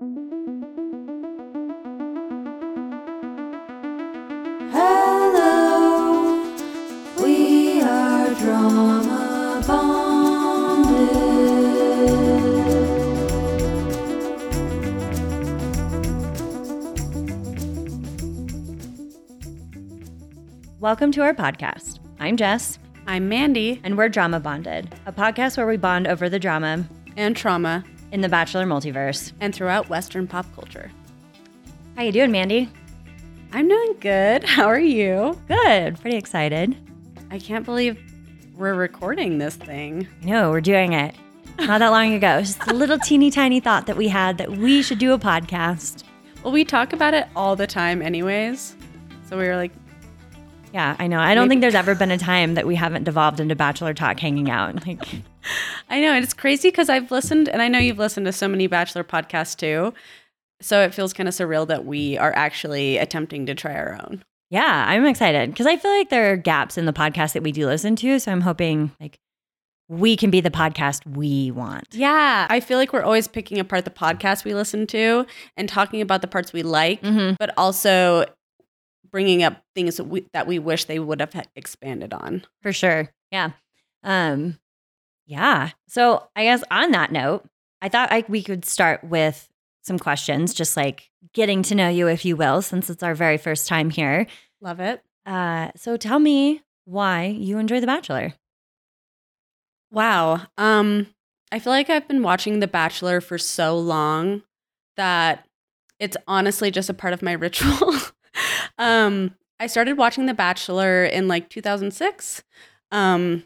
Hello, we are Drauma Bonded. Welcome to our podcast. I'm Jess, I'm Mandy and we're Drauma Bonded, a podcast where we bond over the drama and trauma in the Bachelor multiverse. and throughout Western pop culture. How you doing, Mandy? I'm doing good. How are you? Good. Pretty excited. I can't believe we're recording this thing. No, we're doing it. Not that long ago, just a little teeny tiny thought that we had that we should do a podcast. Well, we talk about it all the time, anyways. So we were like, Yeah, I know. I don't Maybe- think there's ever been a time that we haven't devolved into Bachelor talk hanging out. Like, I know, and it's crazy because I've listened, and I know you've listened to so many Bachelor podcasts too. So it feels kind of surreal that we are actually attempting to try our own. yeah, I'm excited because I feel like there are gaps in the podcast that we do listen to. So I'm hoping like we can be the podcast we want. Yeah, I feel like we're always picking apart the podcast we listen to and talking about the parts we like, Mm-hmm. but also bringing up things that we, that we wish they would have expanded on. for sure. Yeah. Um yeah. So I guess on that note, I thought I, we could start with some questions, just like getting to know you, if you will, since it's our very first time here. Love it. Uh, so tell me why you enjoy The Bachelor. Wow. Um, I feel like I've been watching The Bachelor for so long that it's honestly just a part of my ritual. um, I started watching The Bachelor in like 2006. Um,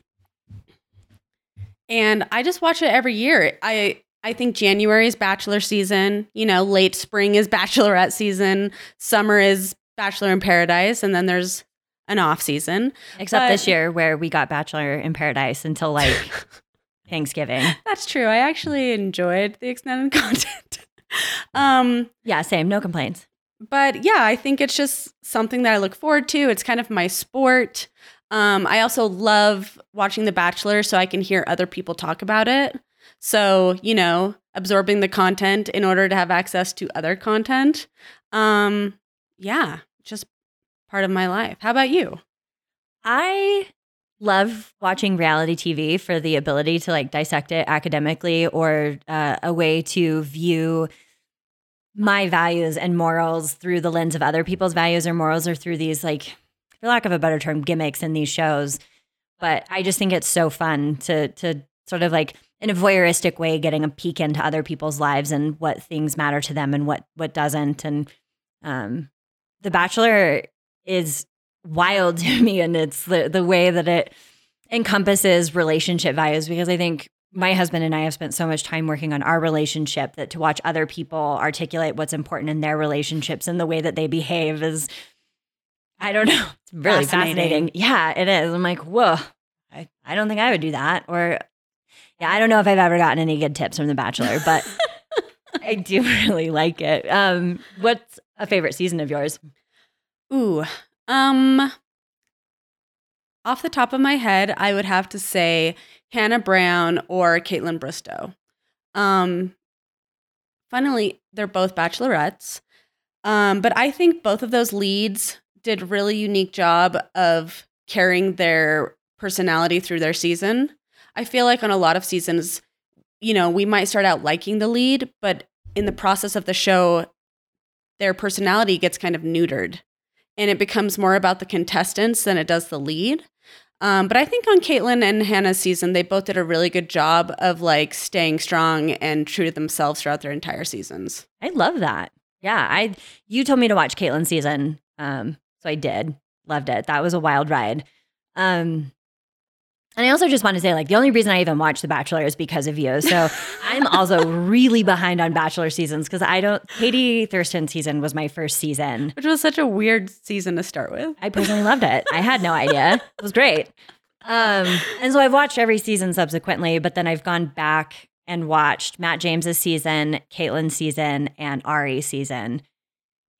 and I just watch it every year. I I think January is Bachelor season. You know, late spring is Bachelorette season. Summer is Bachelor in Paradise, and then there's an off season. Except But- this year, where we got Bachelor in Paradise until like Thanksgiving. That's true. I actually enjoyed the extended content. um, Yeah, same. No complaints. but yeah, I think it's just something that I look forward to. It's kind of my sport. Um, I also love watching The Bachelor so I can hear other people talk about it. So, you know, absorbing the content in order to have access to other content. Um, yeah, just part of my life. How about you? I love watching reality TV for the ability to like dissect it academically or uh, a way to view my values and morals through the lens of other people's values or morals or through these like for lack of a better term gimmicks in these shows. But i just think it's so fun to to sort of like in a voyeuristic way getting a peek into other people's lives and what things matter to them and what what doesn't. And um the bachelor is wild to me and it's the the way that it encompasses relationship values because I think my husband and I have spent so much time working on our relationship that to watch other people articulate what's important in their relationships and the way that they behave is I don't know. It's really fascinating. Fascinating. Yeah, it is. I'm like, whoa, I, I don't think I would do that. Or yeah, I don't know if I've ever gotten any good tips from The Bachelor, but I do really like it. Um, what's a favorite season of yours? Ooh, um, off the top of my head, I would have to say Hannah Brown or Kaitlyn Bristowe. Um, funnily, they're both bachelorettes. Um, but I think both of those leads did a really unique job of carrying their personality through their season. I feel like on a lot of seasons, you know, we might start out liking the lead, but in the process of the show, their personality gets kind of neutered and it becomes more about the contestants than it does the lead. Um, but I think on Kaitlyn and Hannah's season, they both did a really good job of like staying strong and true to themselves throughout their entire seasons. I love that. Yeah, I you told me to watch Kaitlyn's season, um, so I did. Loved it. That was a wild ride. Um, and I also just want to say, like, the only reason I even watched The Bachelor is because of you. So I'm also really behind on Bachelor seasons because I don't. Katie Thurston season was my first season. Which was such a weird season to start with. I personally loved it. I had no idea. It was great. Um, and so I've watched every season subsequently, but then I've gone back and watched Matt James's season, Kaitlyn's season, and Ari's season.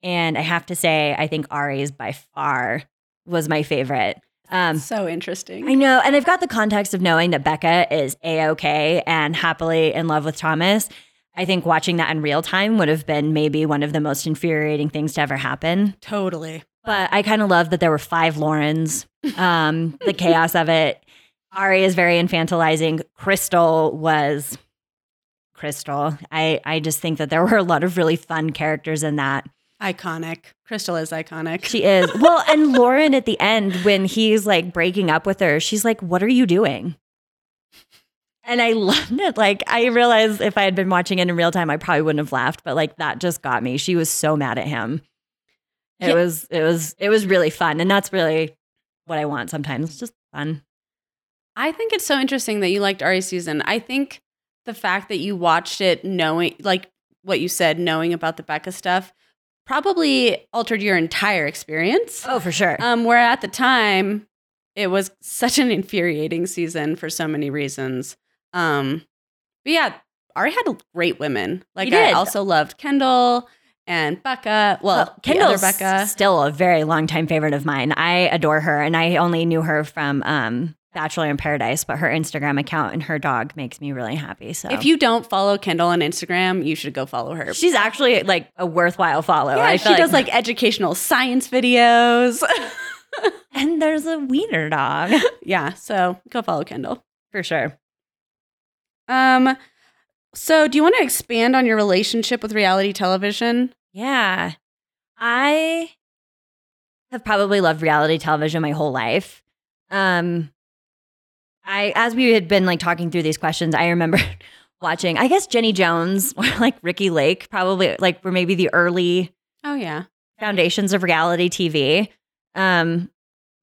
And I have to say, I think Ari's by far was my favorite. Um, so interesting. I know. And I've got the context of knowing that Becca is A OK and happily in love with Thomas. I think watching that in real time would have been maybe one of the most infuriating things to ever happen. Totally. But I kind of love that there were five Laurens, um, the chaos of it. Ari is very infantilizing. Krystal was Krystal. I, I just think that there were a lot of really fun characters in that. Iconic. Krystal is iconic. She is. Well, and Lauren at the end, when he's like breaking up with her, she's like, What are you doing? And I loved it. Like, I realized if I had been watching it in real time, I probably wouldn't have laughed, but like that just got me. She was so mad at him. It Yeah. was, it was, it was really fun. And that's really what I want sometimes. It's just fun. I think it's so interesting that you liked Ari's season. I think the fact that you watched it knowing, like what you said, knowing about the Becca stuff, probably altered your entire experience. Oh, for sure. Um, where at the time, it was such an infuriating season for so many reasons. Um, but yeah, Ari had great women. Like I also loved Kendall and Becca. Well, Well, Becca. still a very long time favorite of mine. I adore her, and I only knew her from um, Bachelor in Paradise, but her Instagram account and her dog makes me really happy. So If you don't follow Kendall on Instagram, you should go follow her. she's actually like a worthwhile follow. yeah, she feel does like educational science videos. and there's a wiener dog yeah, so go follow Kendall. for sure. Um, so do you want to expand on your relationship with reality television? Yeah, I have probably loved reality television my whole life. Um, I as we had been like talking through these questions, I remember watching. I guess Jenny Jones or like Ricki Lake probably like were maybe the early Oh yeah, foundations of reality TV. Um,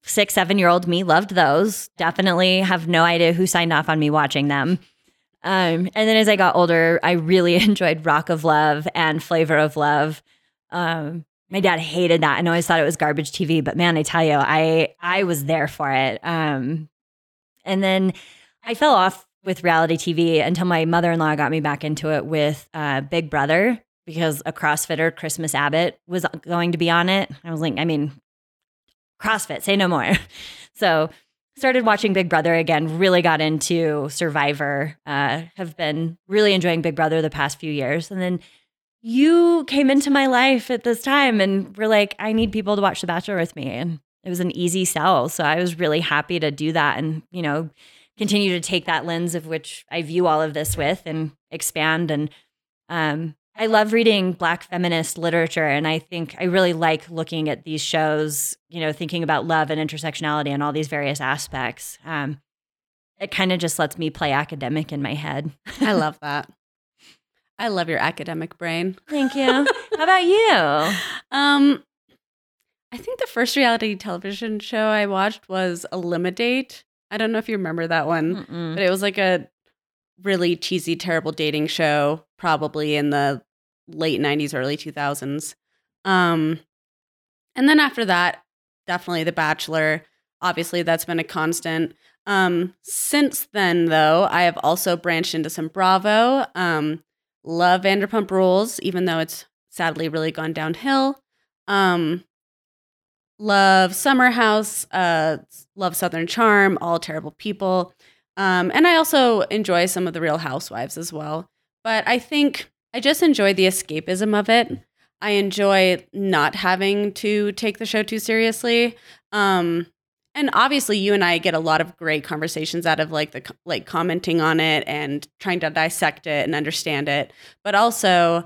six, seven year old me loved those. Definitely have no idea who signed off on me watching them. Um, and then as I got older, I really enjoyed Rock of Love and Flavor of Love. Um, my dad hated that and always thought it was garbage TV, but man, I tell you, I I was there for it. Um, and then I fell off with reality TV until my mother in law got me back into it with uh, Big Brother because a CrossFitter, Christmas Abbott, was going to be on it. I was like, I mean, CrossFit, say no more. So started watching Big Brother again, really got into Survivor, uh, have been really enjoying Big Brother the past few years. And then you came into my life at this time and were like, I need people to watch The Bachelor with me. And it was an easy sell. So I was really happy to do that and, you know, continue to take that lens of which I view all of this with and expand. And um, I love reading Black feminist literature. And I think I really like looking at these shows, you know, thinking about love and intersectionality and all these various aspects. Um, it kind of just lets me play academic in my head. I love that. I love your academic brain. Thank you. How about you? Um, I think the first reality television show I watched was Elimidate. I don't know if you remember that one, Mm-mm. but it was like a really cheesy, terrible dating show, probably in the late '90s, early 2000s. Um, and then after that, definitely The Bachelor. Obviously, that's been a constant. Um, since then, though, I have also branched into some Bravo. Um, love Vanderpump Rules, even though it's sadly really gone downhill. Um, love Summer House, uh, love Southern Charm, all terrible people. Um, and I also enjoy some of the Real Housewives as well. But I think I just enjoy the escapism of it. I enjoy not having to take the show too seriously. Um, and obviously, you and I get a lot of great conversations out of like the like commenting on it and trying to dissect it and understand it. But also,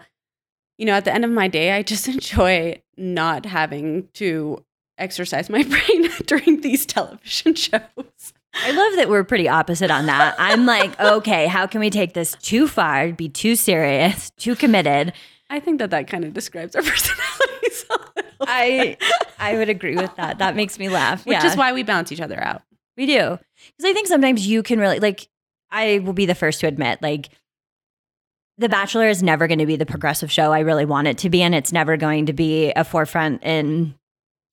you know, at the end of my day, I just enjoy not having to exercise my brain during these television shows. I love that we're pretty opposite on that. I'm like, okay, how can we take this too far, be too serious, too committed? I think that that kind of describes our personalities a I I would agree with that. That makes me laugh. which yeah. is why we balance each other out. We do. Because I think sometimes you can really, like, I will be the first to admit, like, The Bachelor is never going to be the progressive show I really want it to be. And it's never going to be a forefront in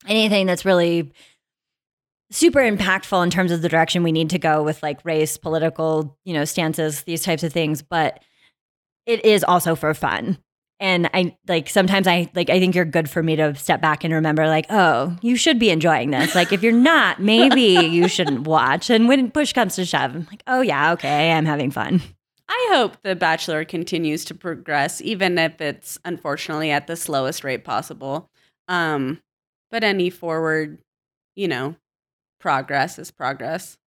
anything that's really super impactful in terms of the direction we need to go with like race, political, you know, stances, these types of things. But it is also for fun. And I like sometimes I like I think you're good for me to step back and remember like, oh, you should be enjoying this. Like if you're not, maybe you shouldn't watch. And when push comes to shove, I'm like, oh yeah, okay, I'm having fun. I hope The Bachelor continues to progress, even if it's unfortunately at the slowest rate possible. Um, but any forward, you know, progress is progress.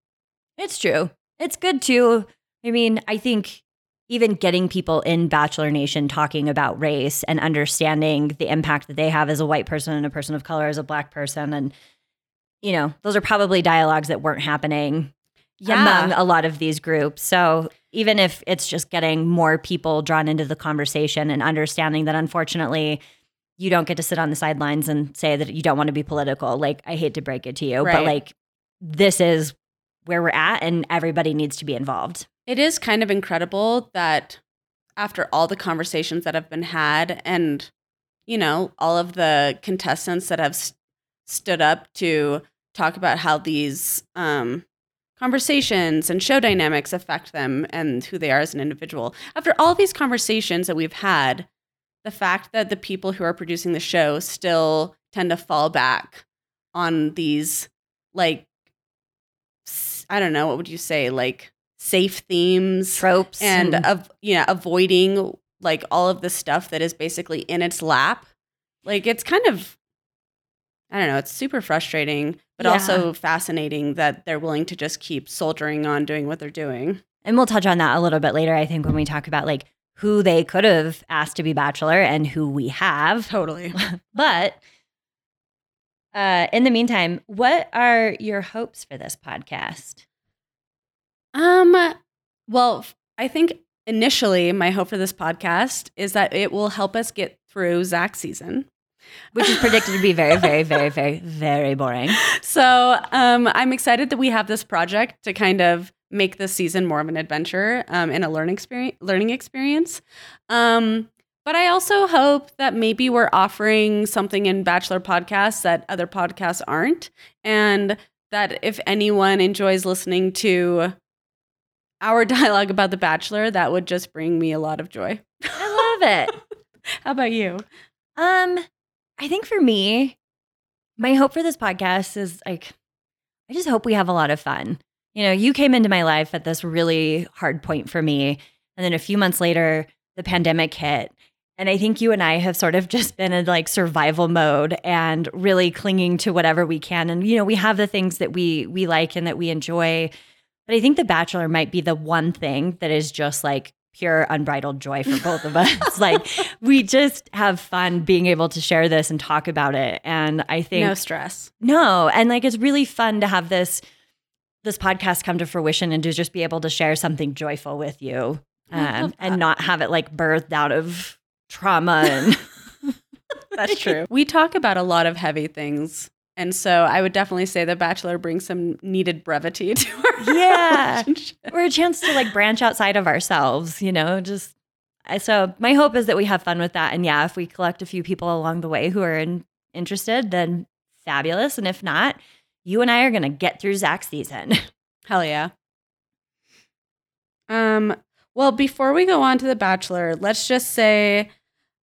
It's true. It's good too. I mean, I think even getting people in Bachelor Nation talking about race and understanding the impact that they have as a white person and a person of color, as a black person. And, you know, those are probably dialogues that weren't happening yeah. among a lot of these groups. So even if it's just getting more people drawn into the conversation and understanding that unfortunately, you don't get to sit on the sidelines and say that you don't want to be political. Like, I hate to break it to you, but like, this is where we're at and everybody needs to be involved. It is kind of incredible that after all the conversations that have been had and, you know, all of the contestants that have s- stood up to talk about how these um, conversations and show dynamics affect them and who they are as an individual. After all these conversations that we've had, the fact that the people who are producing the show still tend to fall back on these, like, I don't know, what would you say, like safe themes Tropes and of you know avoiding like all of the stuff that is basically in its lap like it's kind of i don't know it's super frustrating but Yeah. also fascinating that they're willing to just keep soldiering on doing what they're doing And we'll touch on that a little bit later, I think, when we talk about like who they could have asked to be Bachelor and who we have. totally But uh, in the meantime, what are your hopes for this podcast? um well I think initially my hope for this podcast is that it will help us get through zach season Which is predicted to be very, very, very, very, very boring. so um, I'm excited that we have this project to kind of make this season more of an adventure um, and a learning experience. Learning experience. Um, but I also hope that maybe we're offering something in Bachelor podcasts that other podcasts aren't, and that if anyone enjoys listening to our dialogue about The Bachelor, that would just bring me a lot of joy. I love it. How about you? Um, I think for me, my hope for this podcast is like, I just hope we have a lot of fun. You know, you came into my life at this really hard point for me. And then a few months later, the pandemic hit. And I think you and I have sort of just been in like survival mode and really clinging to whatever we can. And, you know, we have the things that we we like and that we enjoy. But I think The Bachelor might be the one thing that is just like pure unbridled joy for both of us. like we just have fun being able to share this and talk about it. And I think No stress. no, and like it's really fun to have this this podcast come to fruition and to just be able to share something joyful with you, um, and not have it like birthed out of trauma and That's true. we talk about a lot of heavy things. And so I would definitely say The Bachelor brings some needed brevity to our Yeah. relationship. or a chance to like branch outside of ourselves. You know, just so my hope is that we have fun with that. And yeah, if we collect a few people along the way who are in, interested, then fabulous. And if not, you and I are gonna get through Zach's season. Hell yeah. Um, well, before we go on to The Bachelor, let's just say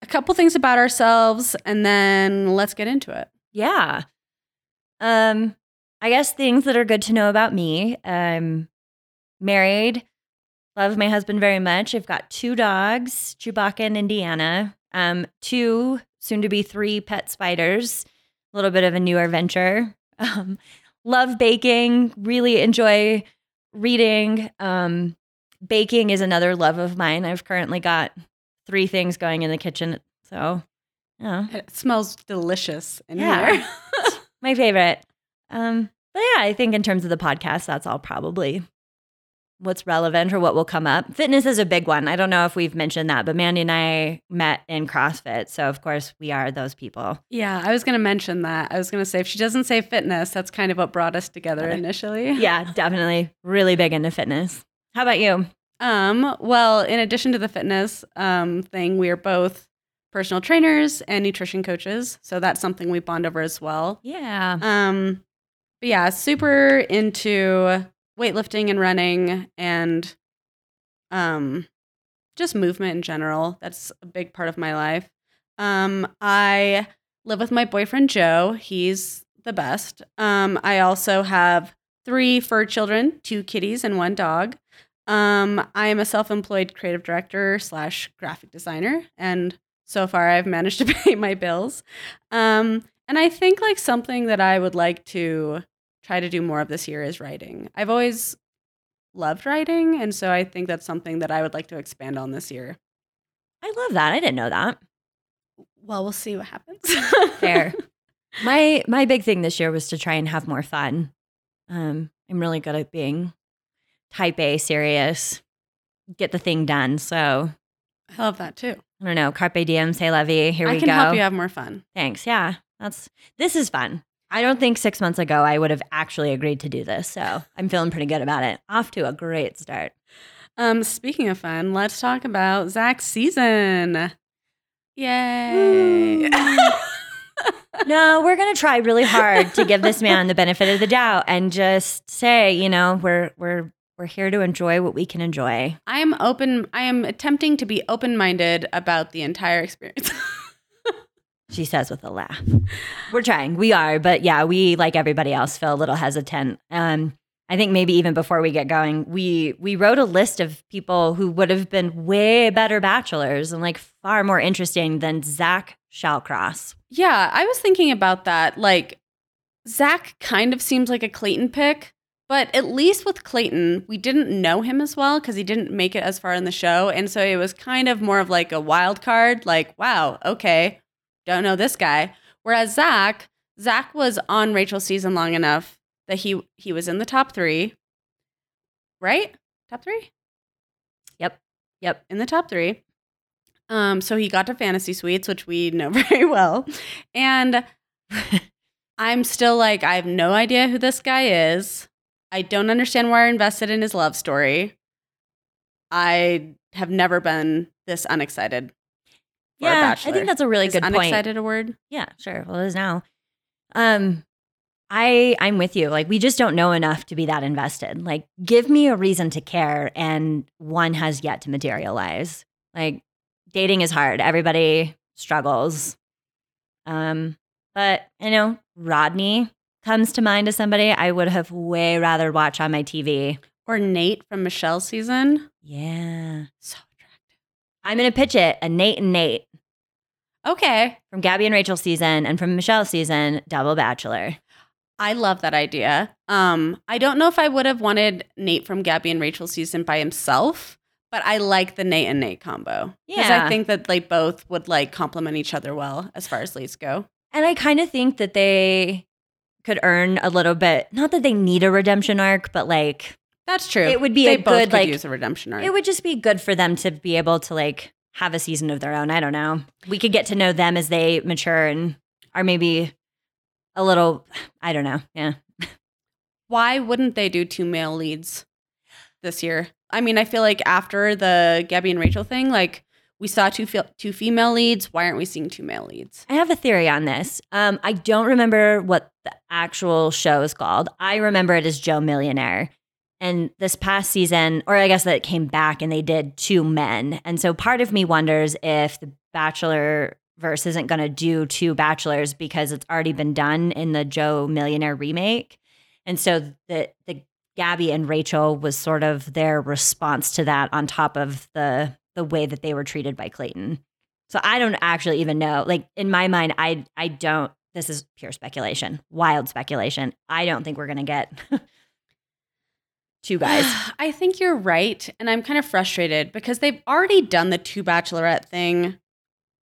a couple things about ourselves and then let's get into it. Yeah. Um, I guess things that are good to know about me. I'm married, love my husband very much. I've got two dogs, Chewbacca and Indiana. Um, two, soon to be three pet spiders. A little bit of a newer venture. Um, love baking, really enjoy reading. Um, baking is another love of mine. I've currently got three things going in the kitchen. So, yeah It smells delicious in Yeah. here. my favorite. Um, but yeah, I think in terms of the podcast, that's all probably what's relevant or what will come up. Fitness is a big one. I don't know if we've mentioned that, but Mandy and I met in CrossFit. So of course we are those people. yeah, I was going to mention that. I was going to say, if she doesn't say fitness, that's kind of what brought us together initially. Yeah, definitely really big into fitness. How about you? Um, well, in addition to the fitness um, thing, we are both personal trainers and nutrition coaches. So that's something we bond over as well. Yeah. Um, but yeah, super into weightlifting and running and um, just movement in general. That's a big part of my life. Um, I live with my boyfriend Joe. He's the best. Um, I also have three fur children, two kitties and one dog. Um, I am a self-employed creative director slash graphic designer, and so far I've managed to pay my bills. Um, and I think like something that I would like to try to do more of this year is writing. I've always loved writing, and so I think that's something that I would like to expand on this year. I love that. I didn't know that. Well, we'll see what happens. Fair. my my big thing this year was to try and have more fun. Um, I'm really good at being type A, serious, get the thing done. So I love that too. I don't know. Carpe diem, say la vie. Here I we can help you have more fun. Thanks. Yeah, that's this is fun. I don't think six months ago I would have actually agreed to do this. So I'm feeling pretty good about it. Off to a great start. Um, speaking of fun, let's talk about Zach's season. Yay! No, we're gonna try really hard to give this man the benefit of the doubt and just say, you know, we're we're we're here to enjoy what we can enjoy. I am open. I am attempting to be open-minded about the entire experience. She says with a laugh. We're trying. We are, but yeah, we like everybody else feel a little hesitant. Um, I think maybe even before we get going, we we wrote a list of people who would have been way better bachelors and like far more interesting than Zach Shallcross. yeah, I was thinking about that. Like, Zach kind of seems like a Clayton pick, but at least with Clayton, we didn't know him as well because he didn't make it as far in the show, and so it was kind of more of like a wild card. Like, wow, okay, don't know this guy. Whereas Zach, Zach was on Rachel's season long enough that he he was in the top three, right? Top three. Yep. Yep. in the top three. Um, so he got to fantasy suites, which we know very well. And I'm still like, I have no idea who this guy is. I don't understand why I invested in his love story. I have never been this unexcited. Yeah, I think that's a really Is good point. unexcited a word? Yeah, sure. Well, it is now. Um, I I'm with you. Like we just don't know enough to be that invested. Like give me a reason to care, and one has yet to materialize. Like dating is hard. Everybody struggles. Um, but you know, Rodney comes to mind as somebody I would have way rather watch on my TV. Or Nate from Michelle's season? Yeah, So attractive. I'm gonna pitch it. A Nate and Nate Okay. from Gabby and Rachel season, and from Michelle's season, double bachelor. I love that idea. Um, I don't know if I would have wanted Nate from Gabby and Rachel season by himself, but I like the Nate and Nate combo. Because Yeah. I think that they both would like complement each other well as far as leads go. And I kind of think that they could earn a little bit, not that they need a redemption arc, but like That's true. It would be they a both good, could like- use a redemption arc. it would just be good for them to be able to like have a season of their own. I don't know. We could get to know them as they mature and are maybe a little, I don't know. Yeah. Why wouldn't they do two male leads this year? I mean, I feel like after the Gabby and Rachel thing, like we saw two fe- two female leads. Why aren't we seeing two male leads? I have a theory on this. Um, I don't remember what the actual show is called. I remember it as Joe Millionaire. And this past season, or I guess that came back and they did two men. And so part of me wonders if the Bachelor verse isn't going to do two Bachelors because it's already been done in the Joe Millionaire remake. And so the the Gabby and Rachel was sort of their response to that on top of the the way that they were treated by Clayton. So I don't actually even know. Like in my mind, I I don't. This is pure speculation, wild speculation. I don't think we're gonna get two guys. I think you're right. And I'm kind of frustrated because they've already done the two bachelorette thing,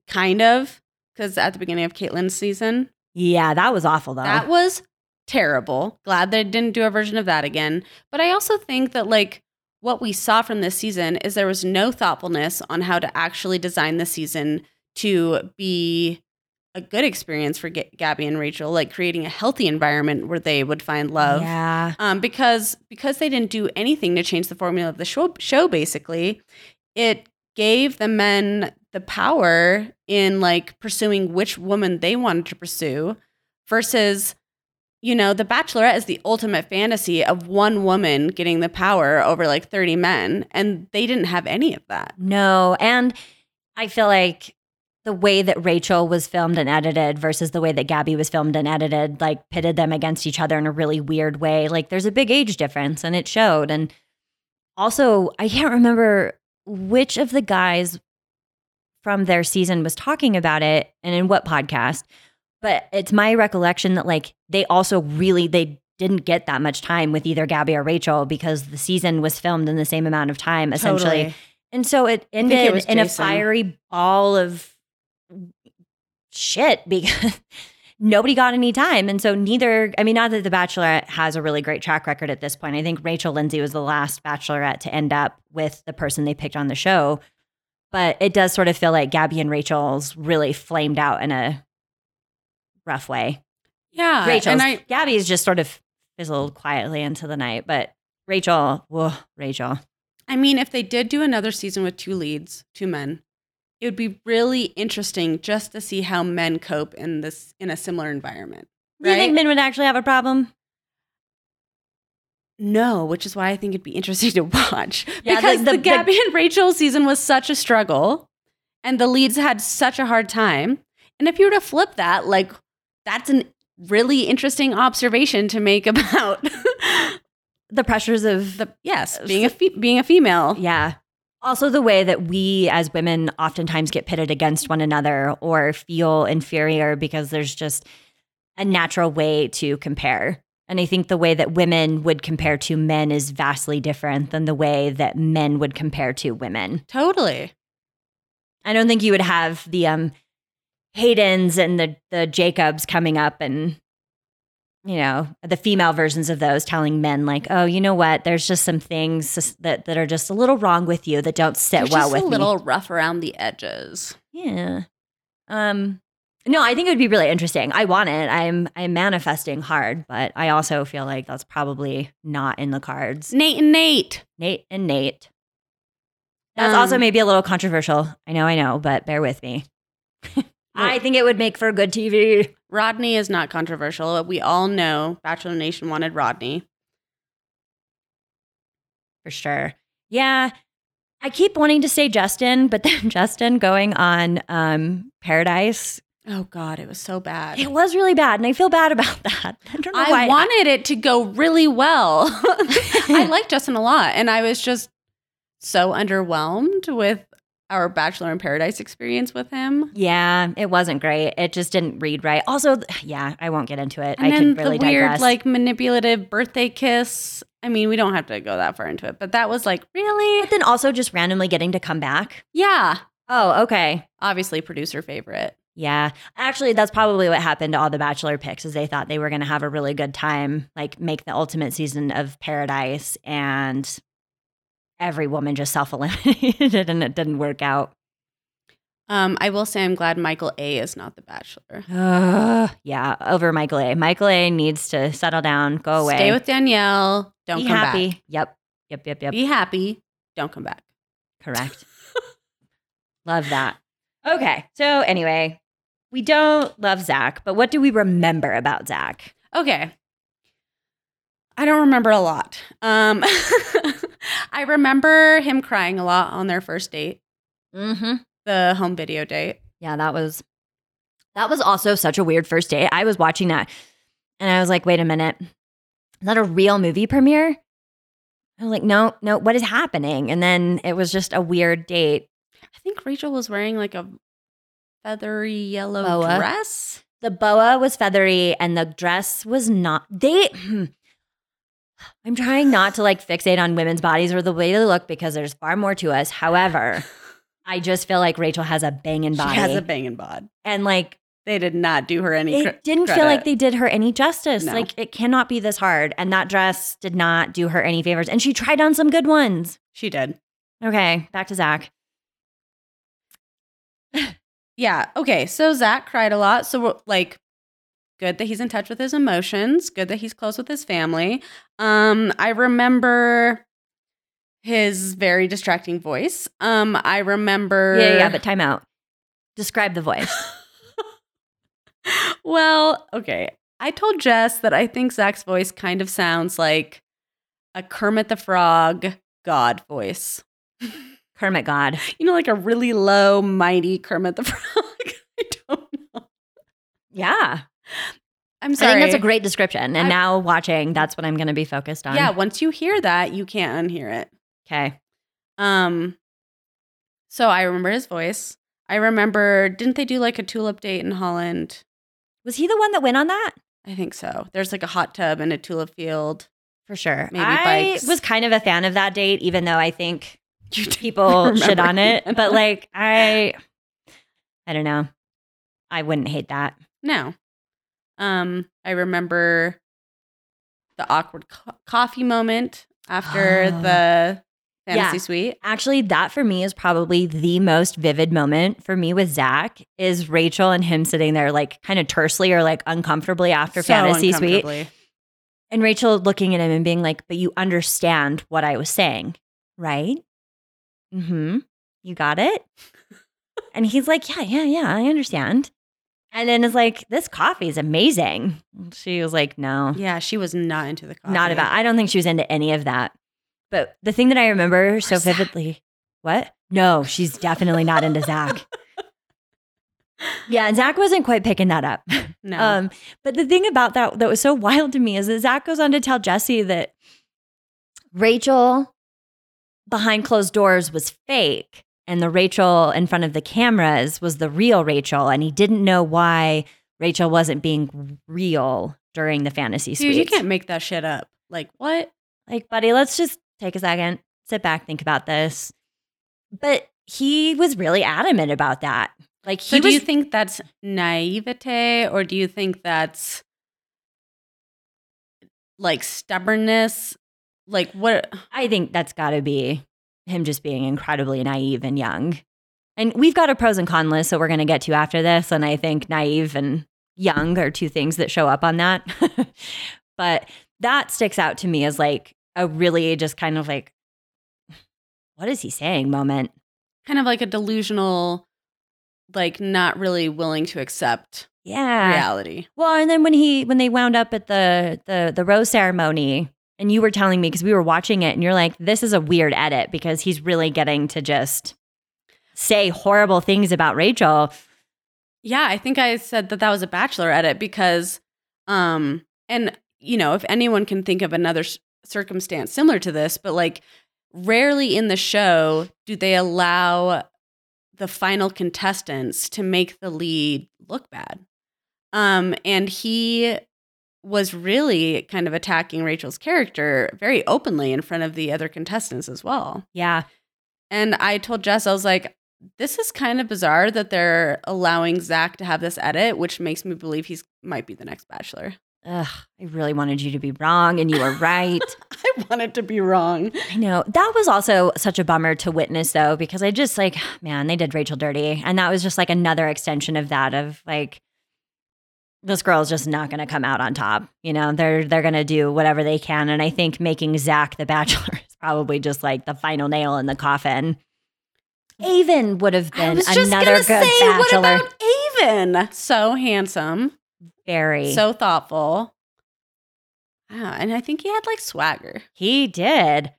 kind of, because at the beginning of Kaitlyn's season, yeah, that was awful though. that was terrible. Glad they didn't do a version of that again. But I also think that, like, what we saw from this season is there was no thoughtfulness on how to actually design the season to be a good experience for G- Gabby and Rachel, like creating a healthy environment where they would find love Yeah, um, because because they didn't do anything to change the formula of the show. Show basically, it gave the men the power in like pursuing which woman they wanted to pursue, versus, you know, the Bachelorette is the ultimate fantasy of one woman getting the power over like thirty men, and they didn't have any of that. no, and I feel like the way that Rachel was filmed and edited versus the way that Gabby was filmed and edited, like pitted them against each other in a really weird way. Like there's a big age difference, and it showed. And also, I can't remember which of the guys from their season was talking about it and in what podcast, but it's my recollection that like they also really they didn't get that much time with either Gabby or Rachel because the season was filmed in the same amount of time essentially. Totally. And so it ended it in a fiery ball of shit because nobody got any time. And so neither, I mean, not that The Bachelorette has a really great track record at this point. I think Rachel Lindsay was the last Bachelorette to end up with the person they picked on the show. But it does sort of feel like Gabby and Rachel's really flamed out in a rough way. Yeah. Rachel's, and I Gabby's just sort of fizzled quietly into the night. But Rachel, whoa, Rachel. I mean, if they did do another season with two leads, two men, it would be really interesting just to see how men cope in this in a similar environment. Do you think men would actually have a problem? No, which is why I think it'd be interesting to watch. Yeah, because the- the, the- Gabby and Rachel season was such a struggle and the leads had such a hard time. And if you were to flip that, like that's an really interesting observation to make about The pressures of the yes, being a fe- being a female. Yeah. Also, the way that we as women oftentimes get pitted against one another or feel inferior because there's just a natural way to compare. And I think the way that women would compare to men is vastly different than the way that men would compare to women. Totally. I don't think you would have the um Haydens and the the Jacobs coming up and you know the female versions of those telling men like oh you know what there's just some things that that are just a little wrong with you that don't sit They're well just with a me. little rough around the edges. yeah um no I think it would be really interesting I want it I'm I'm manifesting hard but I also feel like that's probably not in the cards Nate and Nate. Nate and Nate that's also Um, maybe a little controversial I know I know but bear with me I think it would make for good TV. Rodney is not controversial. We all know Bachelor Nation wanted Rodney. For sure. Yeah. I keep wanting to say Justin, but then Justin going on um, Paradise, Oh God, it was so bad. it was really bad. And I feel bad about that. I don't know I why. wanted it to go really well. I like Justin a lot, and I was just so underwhelmed with our Bachelor in Paradise experience with him. yeah, it wasn't great. It just didn't read right. Also, yeah, I won't get into it. And I then could really the weird, digress. like manipulative birthday kiss. I mean, we don't have to go that far into it, but that was like really, but then also just randomly getting to come back. yeah. Oh, okay. Obviously, producer favorite. Yeah. Actually, that's probably what happened to all the bachelor picks is they thought they were going to have a really good time, like make the ultimate season of Paradise and every woman just self-eliminated and it didn't work out. Um, I will say I'm glad Michael A is not the Bachelor. Ugh. yeah, over Michael A. Michael A needs to settle down, go away. Stay with Danielle. Don't Be come happy. back. Yep. Yep, yep, yep. Be happy. Don't come back. Correct. love that. Okay. So anyway, we don't love Zach, but what do we remember about Zach? Okay. I don't remember a lot. Um, I remember him crying a lot on their first date, Mm-hmm. the home video date. Yeah, that was that was also such a weird first date. I was watching that and I was like, wait a minute. Is that a real movie premiere? I was like, no, no, what is happening? And then it was just a weird date. I think Rachel was wearing like a feathery yellow Boa. dress. The boa was feathery and the dress was not they I'm trying not to like fixate on women's bodies or the way they look because there's far more to us. However, I just feel like Rachel has a banging body. She has a banging bod. and like They did not do her any. it cre- didn't feel like they did her any justice. No. Like it cannot be this hard. And that dress did not do her any favors. And she tried on some good ones. She did. Okay, back to Zach. Yeah. Okay. So Zach cried a lot. So like, good that he's in touch with his emotions. Good that he's close with his family. Um, I remember his very distracting voice. Um, I remember. Yeah, yeah, but time out. Describe the voice. well, okay. I told Jess that I think Zach's voice kind of sounds like a Kermit the Frog God voice. Kermit God. You know, like a really low, mighty Kermit the Frog. I don't know. Yeah. I'm I sorry. think that's a great description. And I- now watching, that's what I'm going to be focused on. Yeah, once you hear that, you can't unhear it. Okay. Um, so I remember his voice. I remember, didn't they do like a tulip date in Holland? Was he the one that went on that? I think so. There's like a hot tub and a tulip field. For sure. Maybe I bikes. was kind of a fan of that date, even though I think people shit on it. But like I I don't know. I wouldn't hate that. No. Um, I remember the awkward co- coffee moment after Oh. the fantasy Yeah. suite. Actually, that for me is probably the most vivid moment for me with Zach is Rachel and him sitting there like kind of tersely or like uncomfortably after So fantasy suite. And Rachel looking at him and being like, but you understand what I was saying, right? Mm-hmm. You got it? and he's like, Yeah, yeah, yeah, I understand. And then is like, This coffee is amazing. She was like, No, Yeah, she was not into the coffee. not about I don't think she was into any of that. But the thing that I remember so Zach. vividly, what? No, she's definitely not into Zach. Yeah, and Zach wasn't quite picking that up. No. Um, but the thing about that that was so wild to me is that Zach goes on to tell Jesse that Rachel behind closed doors was fake and the Rachel in front of the cameras was the real Rachel. And he didn't know why Rachel wasn't being real during the fantasy Dude, you can't make that shit up. Like what? Like, buddy, let's just take a second, sit back, think about this. But he was really adamant about that. Like So do was you think that's naivete or do you think that's like stubbornness? Like what I think that's got to be him just being incredibly naive and young. And we've got a pros and cons list that we're going to get to after this. And I think naive and young are two things that show up on that. but that sticks out to me as like a really just kind of like, what is he saying moment? kind of like a delusional like not really willing to accept Yeah. reality. Well, and then when he when they wound up at the the the rose ceremony, and you were telling me because we were watching it, and you're like, this is a weird edit because he's really getting to just say horrible things about Rachel. Yeah, I think I said that that was a bachelor edit because um and you know, if anyone can think of another circumstance similar to this, but like rarely in the show do they allow the final contestants to make the lead look bad. Um and he was really kind of attacking Rachel's character very openly in front of the other contestants as well. Yeah, And I told Jess, I was like, this is kind of bizarre that they're allowing Zach to have this edit, which makes me believe he's might be the next bachelor. Ugh, I really wanted you to be wrong, and you were right. I wanted to be wrong. I know that was also such a bummer to witness, though, because I just like, man, they did Rachel dirty, and that was just like another extension of that of like. This girl's just not going to come out on top. You know, they're they're going to do whatever they can, and I think making Zach the bachelor is probably just like the final nail in the coffin. Aven would have been another good say, bachelor. what about Aven? So handsome, Very. so thoughtful. Yeah, and I think he had like swagger. He did.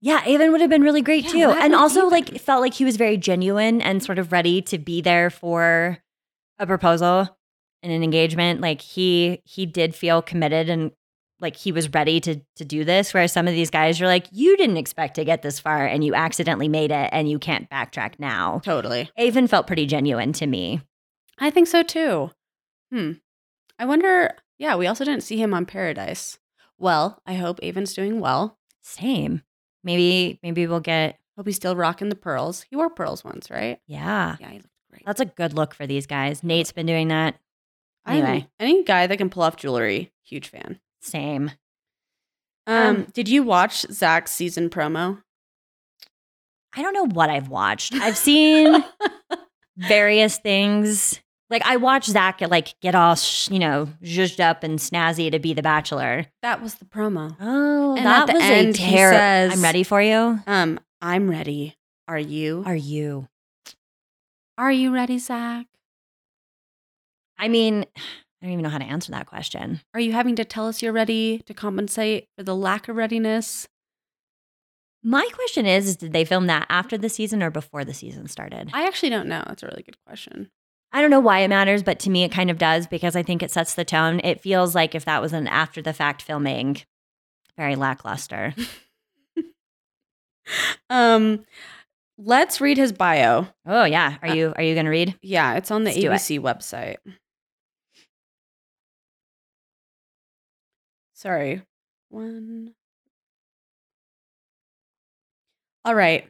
Yeah, Aven would have been really great Yeah, too. And also Aven? like felt like he was very genuine and sort of ready to be there for a proposal and an engagement. Like he he did feel committed and like he was ready to to do this. Whereas some of these guys you're like, you didn't expect to get this far and you accidentally made it and you can't backtrack now. Totally. Aven felt pretty genuine to me. I think so too. Hmm. I wonder. Yeah, we also didn't see him on Paradise. Well, I hope Aven's doing well. Same. Maybe maybe we'll get Hope he's still rocking the pearls. He wore pearls once, right? yeah. Yeah, he looked great. That's a good look for these guys. Nate's been doing that. Anyway. any guy that can pull off jewelry, huge fan. Same. Um, Um, did you watch Zach's season promo? I don't know what I've watched. I've seen various things. Like I watched Zach get like get all sh- you know zhuzhed up and snazzy to be the Bachelor. That was the promo. Oh, And that was end, a terror. I'm ready for you. Um, I'm ready. Are you? Are you? Are you ready, Zach? I mean, I don't even know how to answer that question. Are you having to tell us you're ready to compensate for the lack of readiness? My question is, is did they film that after the season or before the season started? I actually don't know. That's a really good question. I don't know why it matters, but to me, it kind of does because I think it sets the tone. It feels like if that was an after the fact filming, very lackluster. um, let's read his bio. Oh yeah. Are Uh, you are you gonna read? Yeah, it's on the Let's. ABC website. Sorry. One. All right.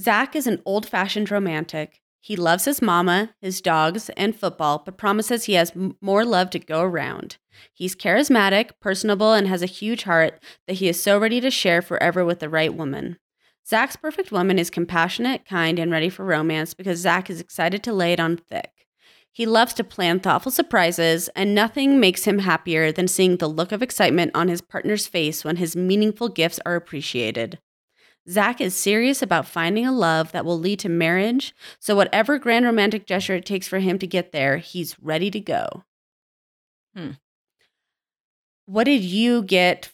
Zach is an old fashioned romantic. He loves his mama, his dogs, and football, but promises he has m- more love to go around. He's charismatic, personable, and has a huge heart that he is so ready to share forever with the right woman. Zach's perfect woman is compassionate, kind, and ready for romance because Zach is excited to lay it on thick. He loves to plan thoughtful surprises, and nothing makes him happier than seeing the look of excitement on his partner's face when his meaningful gifts are appreciated. Zach is serious about finding a love that will lead to marriage, so whatever grand romantic gesture it takes for him to get there, he's ready to go. Hmm. What did you get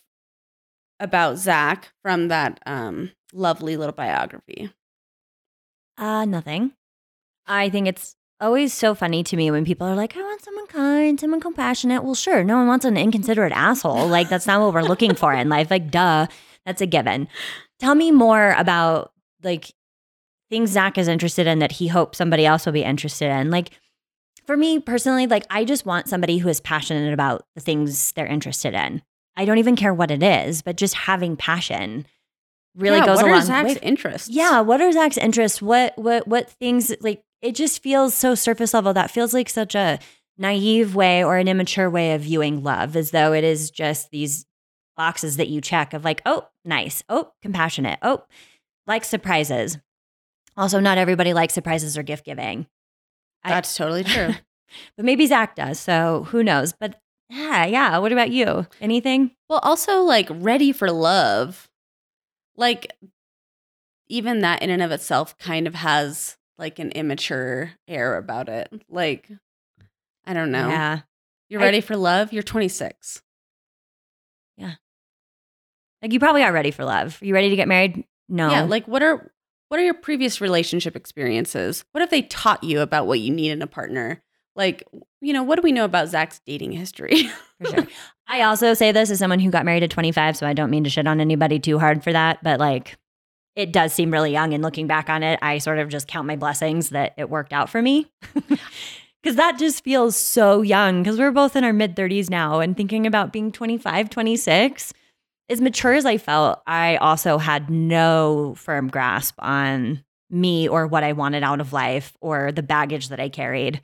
about Zach from that um, lovely little biography? Uh nothing. I think it's always so funny to me when people are like, I want someone kind, someone compassionate. Well, sure, no one wants an inconsiderate asshole. Like that's not what we're looking for in life. Like, duh, that's a given. Tell me more about like things Zach is interested in that he hopes somebody else will be interested in. Like for me personally, like I just want somebody who is passionate about the things they're interested in. I don't even care what it is, but just having passion really Yeah, goes what a are long Zach's way. interests? Yeah, what are Zach's interests? What what what things like it just feels so surface level. That feels like such a naive way or an immature way of viewing love, as though it is just these boxes that you check of like, oh, nice, oh, compassionate, oh, like surprises. Also, not everybody likes surprises or gift giving. I- that's totally true. But maybe Zach does, so who knows? But yeah, yeah. What about you? Anything? Well, also like ready for love. Like even that in and of itself kind of has like an immature air about it. Like I don't know. Yeah. You're I- ready for love? You're 26. Yeah. Like you probably are ready for love. Are you ready to get married? No. Yeah, like what are what are your previous relationship experiences? What have they taught you about what you need in a partner? Like, you know, what do we know about Zach's dating history? for sure. I also say this as someone who got married at 25, so I don't mean to shit on anybody too hard for that, but like it does seem really young. And looking back on it, I sort of just count my blessings that it worked out for me. Because that just feels so young because we're both in our mid 30s now and thinking about being 25, 26. As mature as I felt, I also had no firm grasp on me or what I wanted out of life or the baggage that I carried.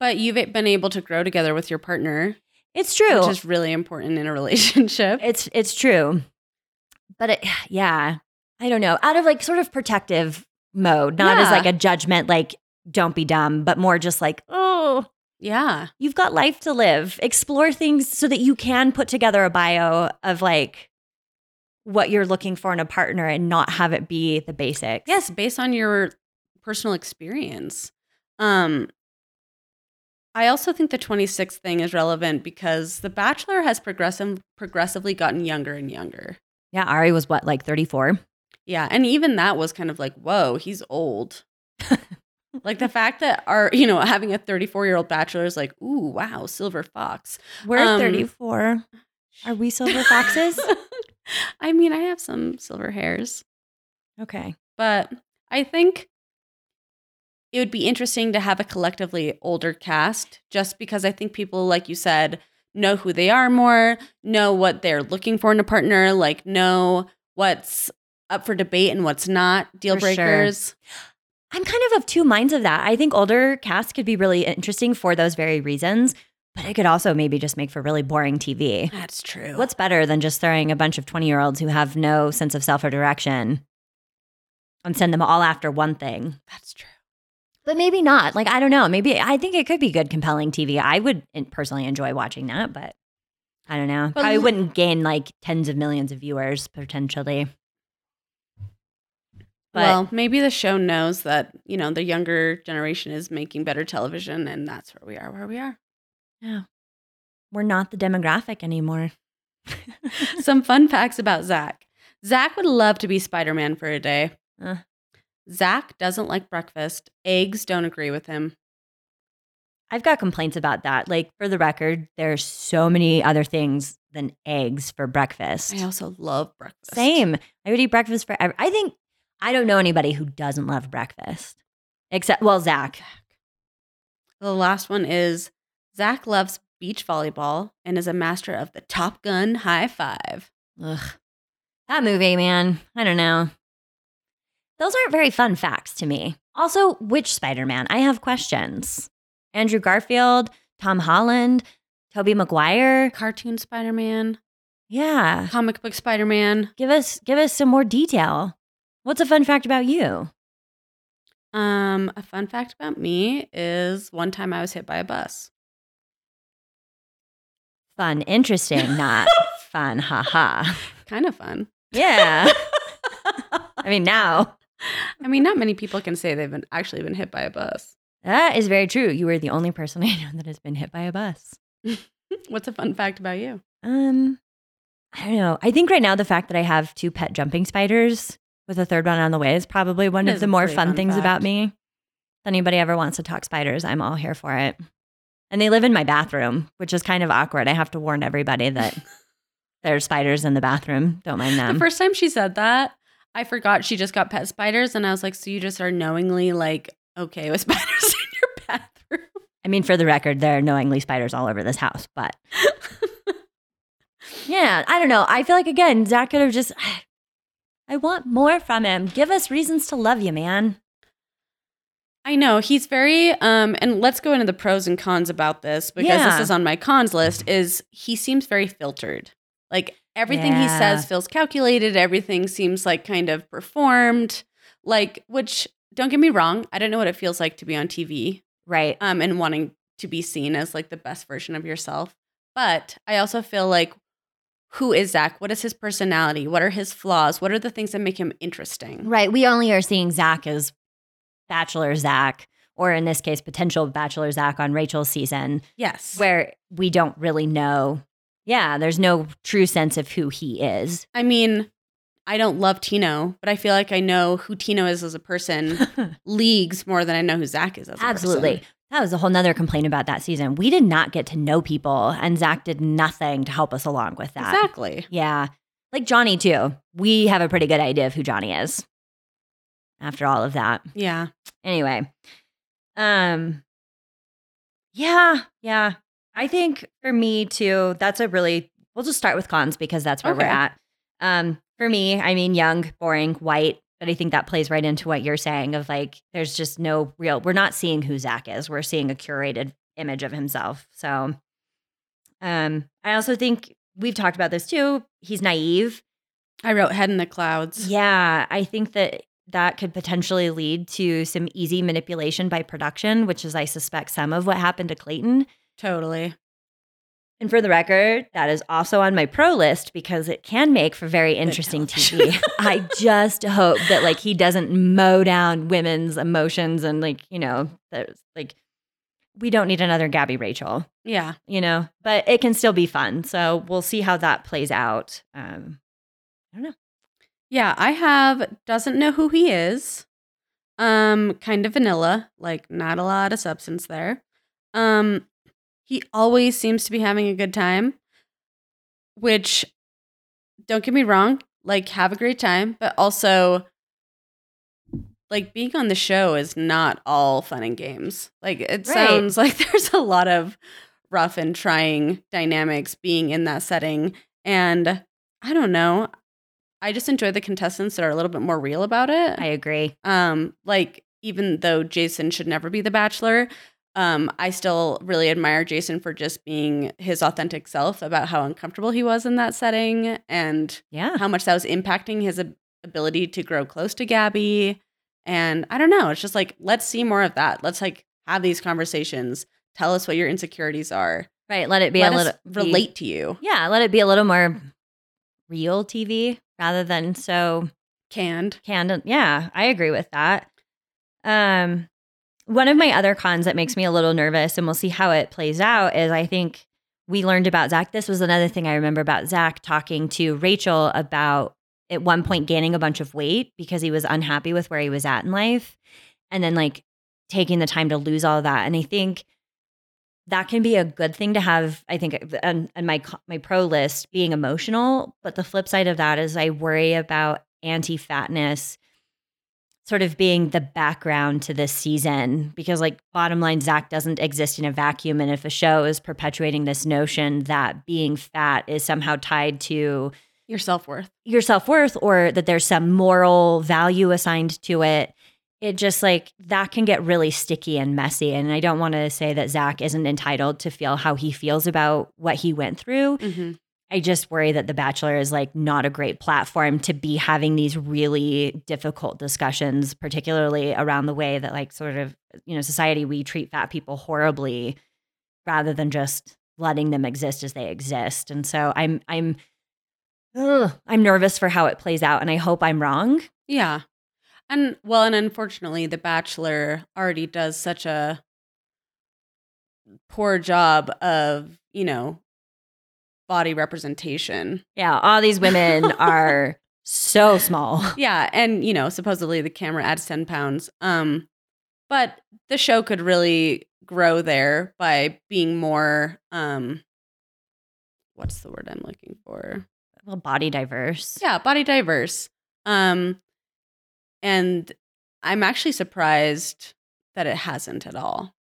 but you've been able to grow together with your partner, It's true. which is really important in a relationship. It's it's true. But it yeah, I don't know. Out of like sort of protective mode, not as like a judgment like don't be dumb, but more just like, oh, yeah. you've got life to live. Explore things so that you can put together a bio of like what you're looking for in a partner and not have it be the basics. Yes, based on your personal experience. Um I also think the 26 thing is relevant because The Bachelor has progressive progressively gotten younger and younger. Yeah, Ari was what, like 34? Yeah, and even that was kind of like, whoa, he's old. like the fact that our, you know, having a 34 year old bachelor is like, ooh, wow, silver fox. We're Um, 34. Are we silver foxes? I mean, I have some silver hairs, okay. but I think it would be interesting to have a collectively older cast just because I think people, like you said, know who they are more, know what they're looking for in a partner, like know what's up for debate and what's not, deal For sure. breakers. I'm kind of of two minds of that. I think older casts could be really interesting for those very reasons, but it could also maybe just make for really boring TV. That's true. What's better than just throwing a bunch of 20 year olds who have no sense of self or direction and send them all after one thing? That's true. But maybe not. Like, I don't know. Maybe I think it could be good, compelling TV. I would personally enjoy watching that, but I don't know. But Probably wouldn't gain like tens of millions of viewers potentially. But well, maybe the show knows that, you know, the younger generation is making better television and that's where we are where we are. yeah, we're not the demographic anymore. Some fun facts about Zach. Zach would love to be Spider Man for a day. Uh. Zach doesn't like breakfast. Eggs don't agree with him. I've got complaints about that. Like for the record, there's so many other things than eggs for breakfast. I also love breakfast. Same. I would eat breakfast forever. I think I don't know anybody who doesn't love breakfast. Except well, Zach. The last one is Zach loves beach volleyball and is a master of the Top Gun high five. Ugh. That movie, man. I don't know. Those aren't very fun facts to me. Also, which Spider Man? I have questions. Andrew Garfield, Tom Holland, Tobey Maguire. Cartoon Spider Man, Yeah. comic book Spider Man. Give us give us some more detail. What's a fun fact about you? Um, a fun fact about me is one time I was hit by a bus. Fun, interesting, not fun. Haha. Kind of fun. Yeah. I mean, now I mean, not many people can say they've been actually been hit by a bus. that is very true. You are the only person I know that has been hit by a bus. What's a fun fact about you? Um, I don't know. I think right now the fact that I have two pet jumping spiders with a third one on the way is probably one That of the more fun, fun things about me. If anybody ever wants to talk spiders, I'm all here for it. And they live in my bathroom, which is kind of awkward. I have to warn everybody that there's spiders in the bathroom. Don't mind them. the first time she said that, I forgot she just got pet spiders, and I was like, "So you just are knowingly like okay with spiders in your bathroom?" I mean, for the record, there are knowingly spiders all over this house, but yeah, I don't know. I feel like again, Zach could have just. I want more from him. Give us reasons to love you, man. I know he's very um and let's go into the pros and cons about this because Yeah. this is on my cons list is he seems very filtered. Like everything he says feels calculated, everything seems like kind of performed. Like which don't get me wrong, I don't know what it feels like to be on TV Right. um and wanting to be seen as like the best version of yourself. But I also feel like who is Zach? What is his personality? What are his flaws? What are the things that make him interesting? Right. We only are seeing Zach as Bachelor Zach, or in this case, potential Bachelor Zach on Rachel's season, Yes. where we don't really know. Yeah, there's no true sense of who he is. I mean, I don't love Tino, but I feel like I know who Tino is as a person leagues more than I know who Zach is as a Absolutely. person. That was a whole nother complaint about that season. We did not get to know people, and Zach did nothing to help us along with that. Exactly. Yeah. Like Johnny, too. We have a pretty good idea of who Johnny is after all of that. Yeah. Anyway, um, yeah, yeah. I think for me too, that's a really, we'll just start with cons because that's where we're at. Um, for me, I mean, young, boring, white, but I think that plays right into what you're saying of like, there's just no real, we're not seeing who Zach is. We're seeing a curated image of himself. So, um, I also think we've talked about this too. He's naive. I wrote Head in the Clouds. Yeah, I think that that could potentially lead to some easy manipulation by production, which is, I suspect, some of what happened to Clayton. Totally. And for the record, that is also on my pro list because it can make for very interesting TV. I just hope that like he doesn't mow down women's emotions and like, you know, there's like we don't need another Gabby Rachel, Yeah. you know, but it can still be fun. So we'll see how that plays out. Um, I don't know. Yeah. I have doesn't know who he is. Um, kind of vanilla, like not a lot of substance there. Um, he always seems to be having a good time, which don't get me wrong, like have a great time, but also like being on the show is not all fun and games. Like it Right. sounds like there's a lot of rough and trying dynamics being in that setting. And I don't know. I just enjoy the contestants that are a little bit more real about it. I agree. Um, like even though Jason should never be the bachelor, um, I still really admire Jason for just being his authentic self about how uncomfortable he was in that setting and Yeah. how much that was impacting his ab- ability to grow close to Gabby. And I don't know, it's just like let's see more of that. Let's like have these conversations. Tell us what your insecurities are. Right. Let it be Let a little be- relate to you. Yeah, let it be a little more real TV rather than so Canned. Canned. Yeah, I agree with that. Um, one of my other cons that makes me a little nervous, and we'll see how it plays out, is I think we learned about Zach. This was another thing I remember about Zach talking to Rachel about at one point gaining a bunch of weight because he was unhappy with where he was at in life, and then like taking the time to lose all that. And I think that can be a good thing to have. I think, and, my my pro list being emotional. But the flip side of that is I worry about anti fatness sort of being the background to this season because like bottom line zach doesn't exist in a vacuum and if a show is perpetuating this notion that being fat is somehow tied to Your self worth. your self-worth or that there's some moral value assigned to it it just like that can get really sticky and messy and i don't want to say that zach isn't entitled to feel how he feels about what he went through Mm-hmm. I just worry that The Bachelor is like not a great platform to be having these really difficult discussions, particularly around the way that like sort of, you know, society we treat fat people horribly rather than just letting them exist as they exist. And so I'm I'm ugh, I'm nervous for how it plays out and I hope I'm wrong. Yeah. And well, and unfortunately, The Bachelor already does such a poor job of, you know, body representation. Yeah, all these women are so small. Yeah. And, you know, supposedly the camera adds 10 pounds. Um, but the show could really grow there by being more um what's the word I'm looking for? Well, body diverse. yeah body diverse um and i'm actually surprised that it hasn't at all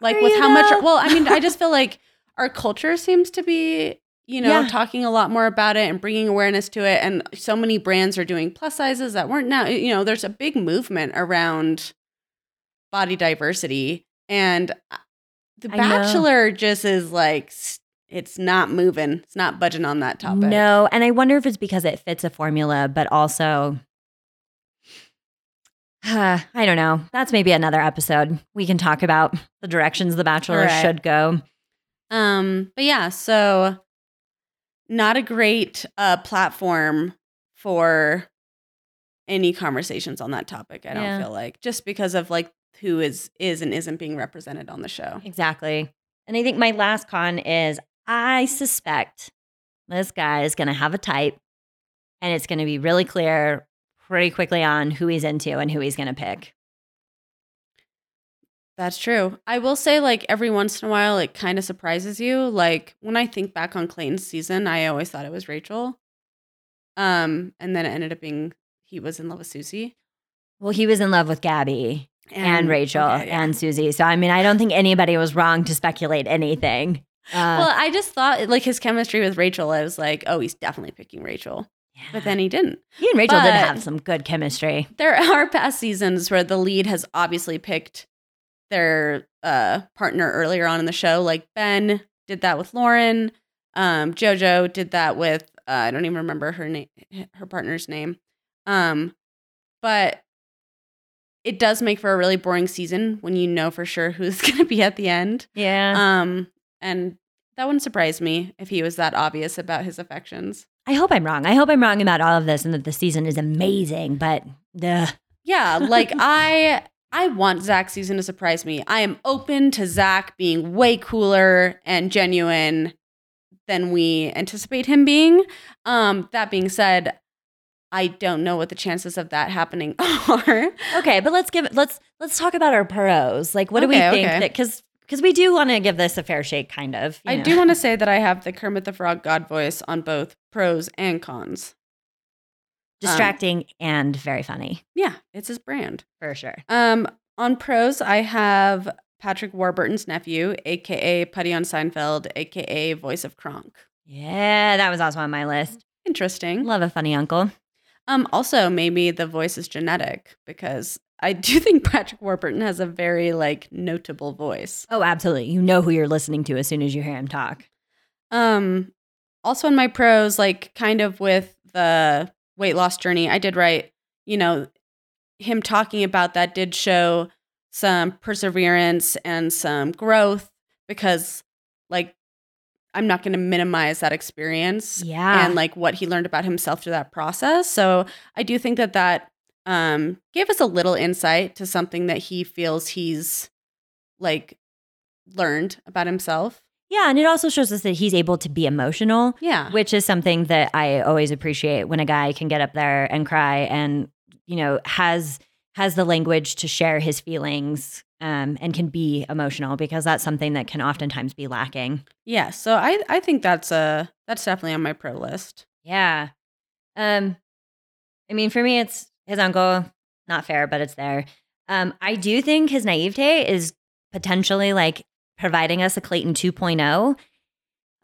like Are with how much well i mean i just feel like our culture seems to be you know Yeah. talking a lot more about it and bringing awareness to it and so many brands are doing plus sizes that weren't now you know there's a big movement around body diversity and uh, the I know. bachelor just is like it's not moving it's not budging on that topic No, and I wonder if it's because it fits a formula, but also I don't know. That's maybe another episode. We can talk about the directions the bachelor right. should go. Um, but yeah, so not a great uh platform for any conversations on that topic, I don't Yeah. feel like. Just because of like who is is and isn't being represented on the show. Exactly. And I think my last con is I suspect this guy is going to have a type and it's going to be really clear pretty quickly on who he's into and who he's going to pick. That's true. I will say like every once in a while it kind of surprises you. Like when I think back on Clayton's season, I always thought it was Rachel. Um, and then it ended up being he was in love with Susie. Well, he was in love with Gabby and, Rachel okay, yeah. and Susie. So, I mean, I don't think anybody was wrong to speculate anything. Uh, well, I just thought like his chemistry with Rachel, I was like, oh, he's definitely picking Rachel. But then he didn't. he and Rachel did but- have some good chemistry. There are past seasons where the lead has obviously picked their uh, partner earlier on in the show. Like Ben did that with Lauren. Um, JoJo did that with uh, I don't even remember her name, her partner's name. Um, but it does make for a really boring season when you know for sure who's going to be at the end. Yeah. Um, and that wouldn't surprise me if he was that obvious about his affections. I hope I'm wrong. I hope I'm wrong about all of this and that the season is amazing, but duh. Yeah, like I I want Zach's season to surprise me. I am open to Zach being way cooler and genuine than we anticipate him being. Um, that being said, I don't know what the chances of that happening are. Okay, but let's give it let's let's talk about our pros. Like what do we think okay. that cuz because we do want to give this a fair shake kind of. you I know. do want to say that I have the Kermit the Frog God voice on both pros and cons. Distracting and very funny Yeah, it's his brand. for sure. Um, on pros, I have Patrick Warburton's nephew, aka Puddy on Seinfeld, aka voice of Kronk. Yeah, that was also on my list. Interesting. Love a funny uncle. Um, also, maybe the voice is genetic because I do think Patrick Warburton has a very like notable voice. Oh, absolutely. You know who you're listening to as soon as you hear him talk. Um, also in my pros, like kind of with the weight loss journey, I did write, you know, him talking about that did show some perseverance and some growth because like I'm not going to minimize that experience Yeah. and like what he learned about himself through that process. So I do think that that um, gave us a little insight to something that he feels he's like learned about himself. Yeah, and it also shows us that he's able to be emotional, Yeah. which is something that I always appreciate when a guy can get up there and cry and, you know, has has the language to share his feelings um, and can be emotional because that's something that can oftentimes be lacking. Yeah, so I I think that's a that's definitely on my pro list. Yeah. Um, I mean, for me, it's his uncle. Not fair, but it's there. Um, I do think his naivete is potentially like providing us a Clayton 2.0.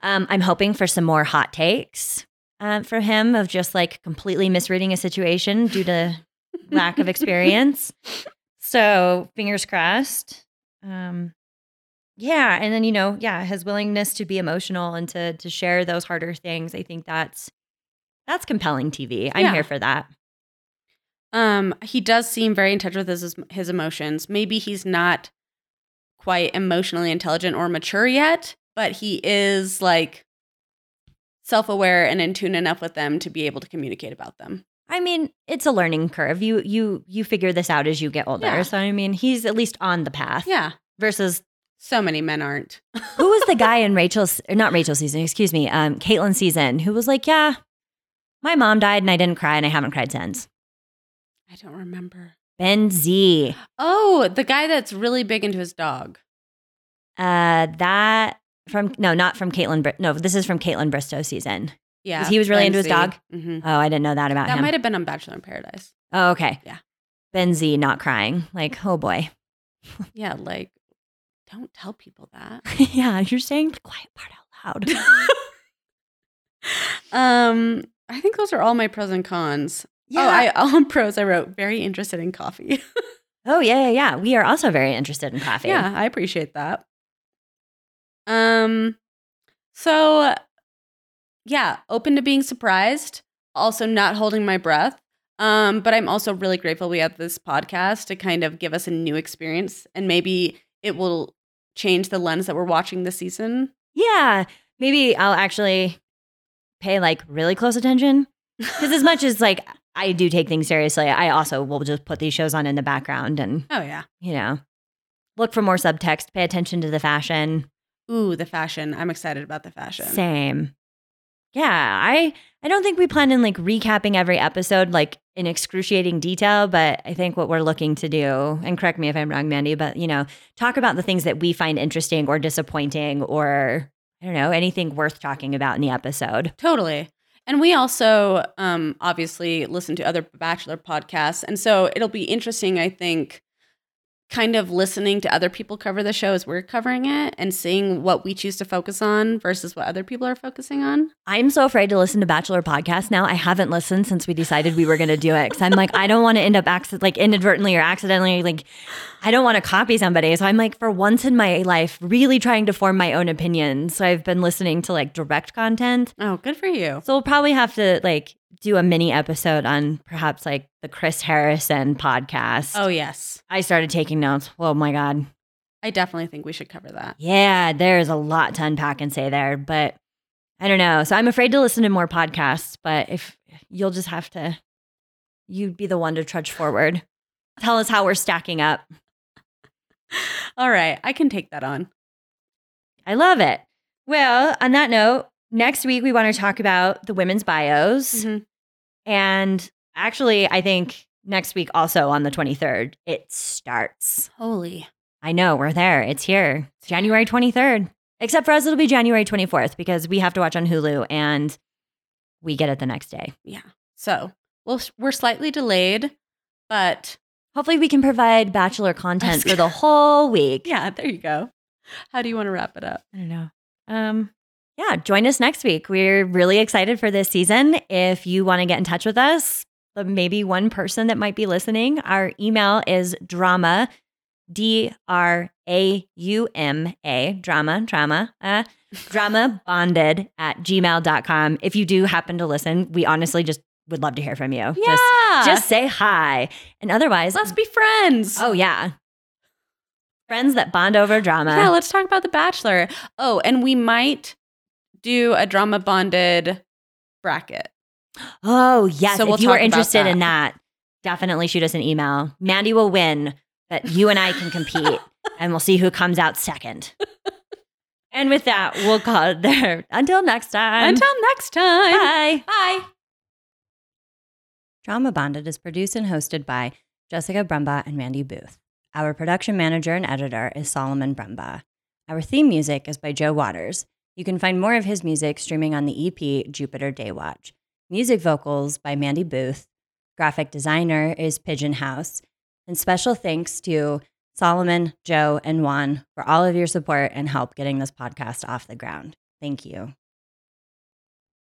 Um, I'm hoping for some more hot takes um, for him of just like completely misreading a situation due to lack of experience. So fingers crossed. Um, yeah, and then you know, yeah, his willingness to be emotional and to to share those harder things. I think that's that's compelling TV. I'm Yeah. here for that. Um, he does seem very in touch with his his emotions. Maybe he's not quite emotionally intelligent or mature yet, but he is like self-aware and in tune enough with them to be able to communicate about them. I mean, it's a learning curve. You you you figure this out as you get older. Yeah. So I mean, he's at least on the path. Yeah. Versus So many men aren't. who was the guy in Rachel's not Rachel's season, excuse me, um, Kaitlyn's season, who was like, Yeah, my mom died and I didn't cry and I haven't cried since. I don't remember. Ben Z. Oh, the guy that's really big into his dog. Uh that from no, not from Kaitlyn Br- no, this is from Kaitlyn Bristowe season. Yeah. he was really into his dog? hmm Oh, I didn't know that about That him. That might have been on Bachelor in Paradise. oh, okay. Yeah. Ben Z not crying. Like, oh boy. Yeah, like don't tell people that. yeah, you're saying the quiet part out loud. um, I think those are all my pros and cons. Yeah. Oh, I all pros I wrote very interested in coffee. Oh yeah, yeah, yeah. We are also very interested in coffee. yeah, I appreciate that. Um so yeah, open to being surprised, also not holding my breath. Um, but I'm also really grateful we have this podcast to kind of give us a new experience and maybe it will change the lens that we're watching this season. Yeah. Maybe I'll actually pay like really close attention. Because as much as like I do take things seriously, I also will just put these shows on in the background and, Oh yeah. you know, look for more subtext, pay attention to the fashion. Ooh, the fashion. I'm excited about the fashion. Same. Yeah, I I don't think we plan in like recapping every episode like in excruciating detail, but I think what we're looking to do, and correct me if I'm wrong, Mandy, but you know, talk about the things that we find interesting or disappointing or I don't know, anything worth talking about in the episode. Totally. And we also um, obviously listen to other Bachelor podcasts. And so it'll be interesting, I think, kind of listening to other people cover the show as we're covering it and seeing what we choose to focus on versus what other people are focusing on. I'm so afraid to listen to Bachelor podcast now. I haven't listened since we decided we were going to do it because I'm like, I don't want to end up acc- like inadvertently or accidentally like, I don't want to copy somebody. So I'm like, for once in my life, really trying to form my own opinions. So I've been listening to like direct content. Oh, good for you. So we'll probably have to like do a mini episode on perhaps like the Chris Harrison podcast. Oh, yes. I started taking notes. Oh my God. I definitely think we should cover that. Yeah, there's a lot to unpack and say there, but I don't know. So I'm afraid to listen to more podcasts, but if you'll just have to, you'd be the one to trudge forward. Tell us how we're stacking up. All right. I can take that on. I love it. Well, on that note, next week we want to talk about the women's bios. Mhm. And actually, I think next week also on the 23rd, it starts. Holy. I know, we're there. It's here. It's January 23rd. Except for us, it'll be January 24th because we have to watch on Hulu and we get it the next day. Yeah. So we'll, we're slightly delayed, but Hopefully, we can provide Bachelor content for the whole week. yeah, there you go. How do you want to wrap it up? I don't know. Um, yeah, join us next week. We're really excited for this season. If you want to get in touch with us, uh, maybe one person that might be listening, our email is drama, D R A U M A, drama, drama, uh, drauma bonded at gmail.com. If you do happen to listen, we honestly just would love to hear from you. Just, just say hi. And otherwise, let's be friends. oh, yeah. Friends that bond over drama. yeah, let's talk about The Bachelor. Oh, and we might do a drauma bonded bracket. Oh, yes. So if we'll you are interested that. in that, definitely shoot us an email. Mandy will win, but you and I can compete and we'll see who comes out second. and with that, we'll call it there. Until next time. Until next time. Bye. Bye. Drauma Bonded is produced and hosted by Jessica Brumbaugh and Mandy Booth. Our production manager and editor is Solomon Brumbaugh. Our theme music is by Joe Waters. You can find more of his music streaming on the EP Jupiter Daywatch. Music vocals by Mandy Booth. Graphic designer is Pigeon House. And special thanks to Solomon, Joe, and Juan for all of your support and help getting this podcast off the ground. Thank you.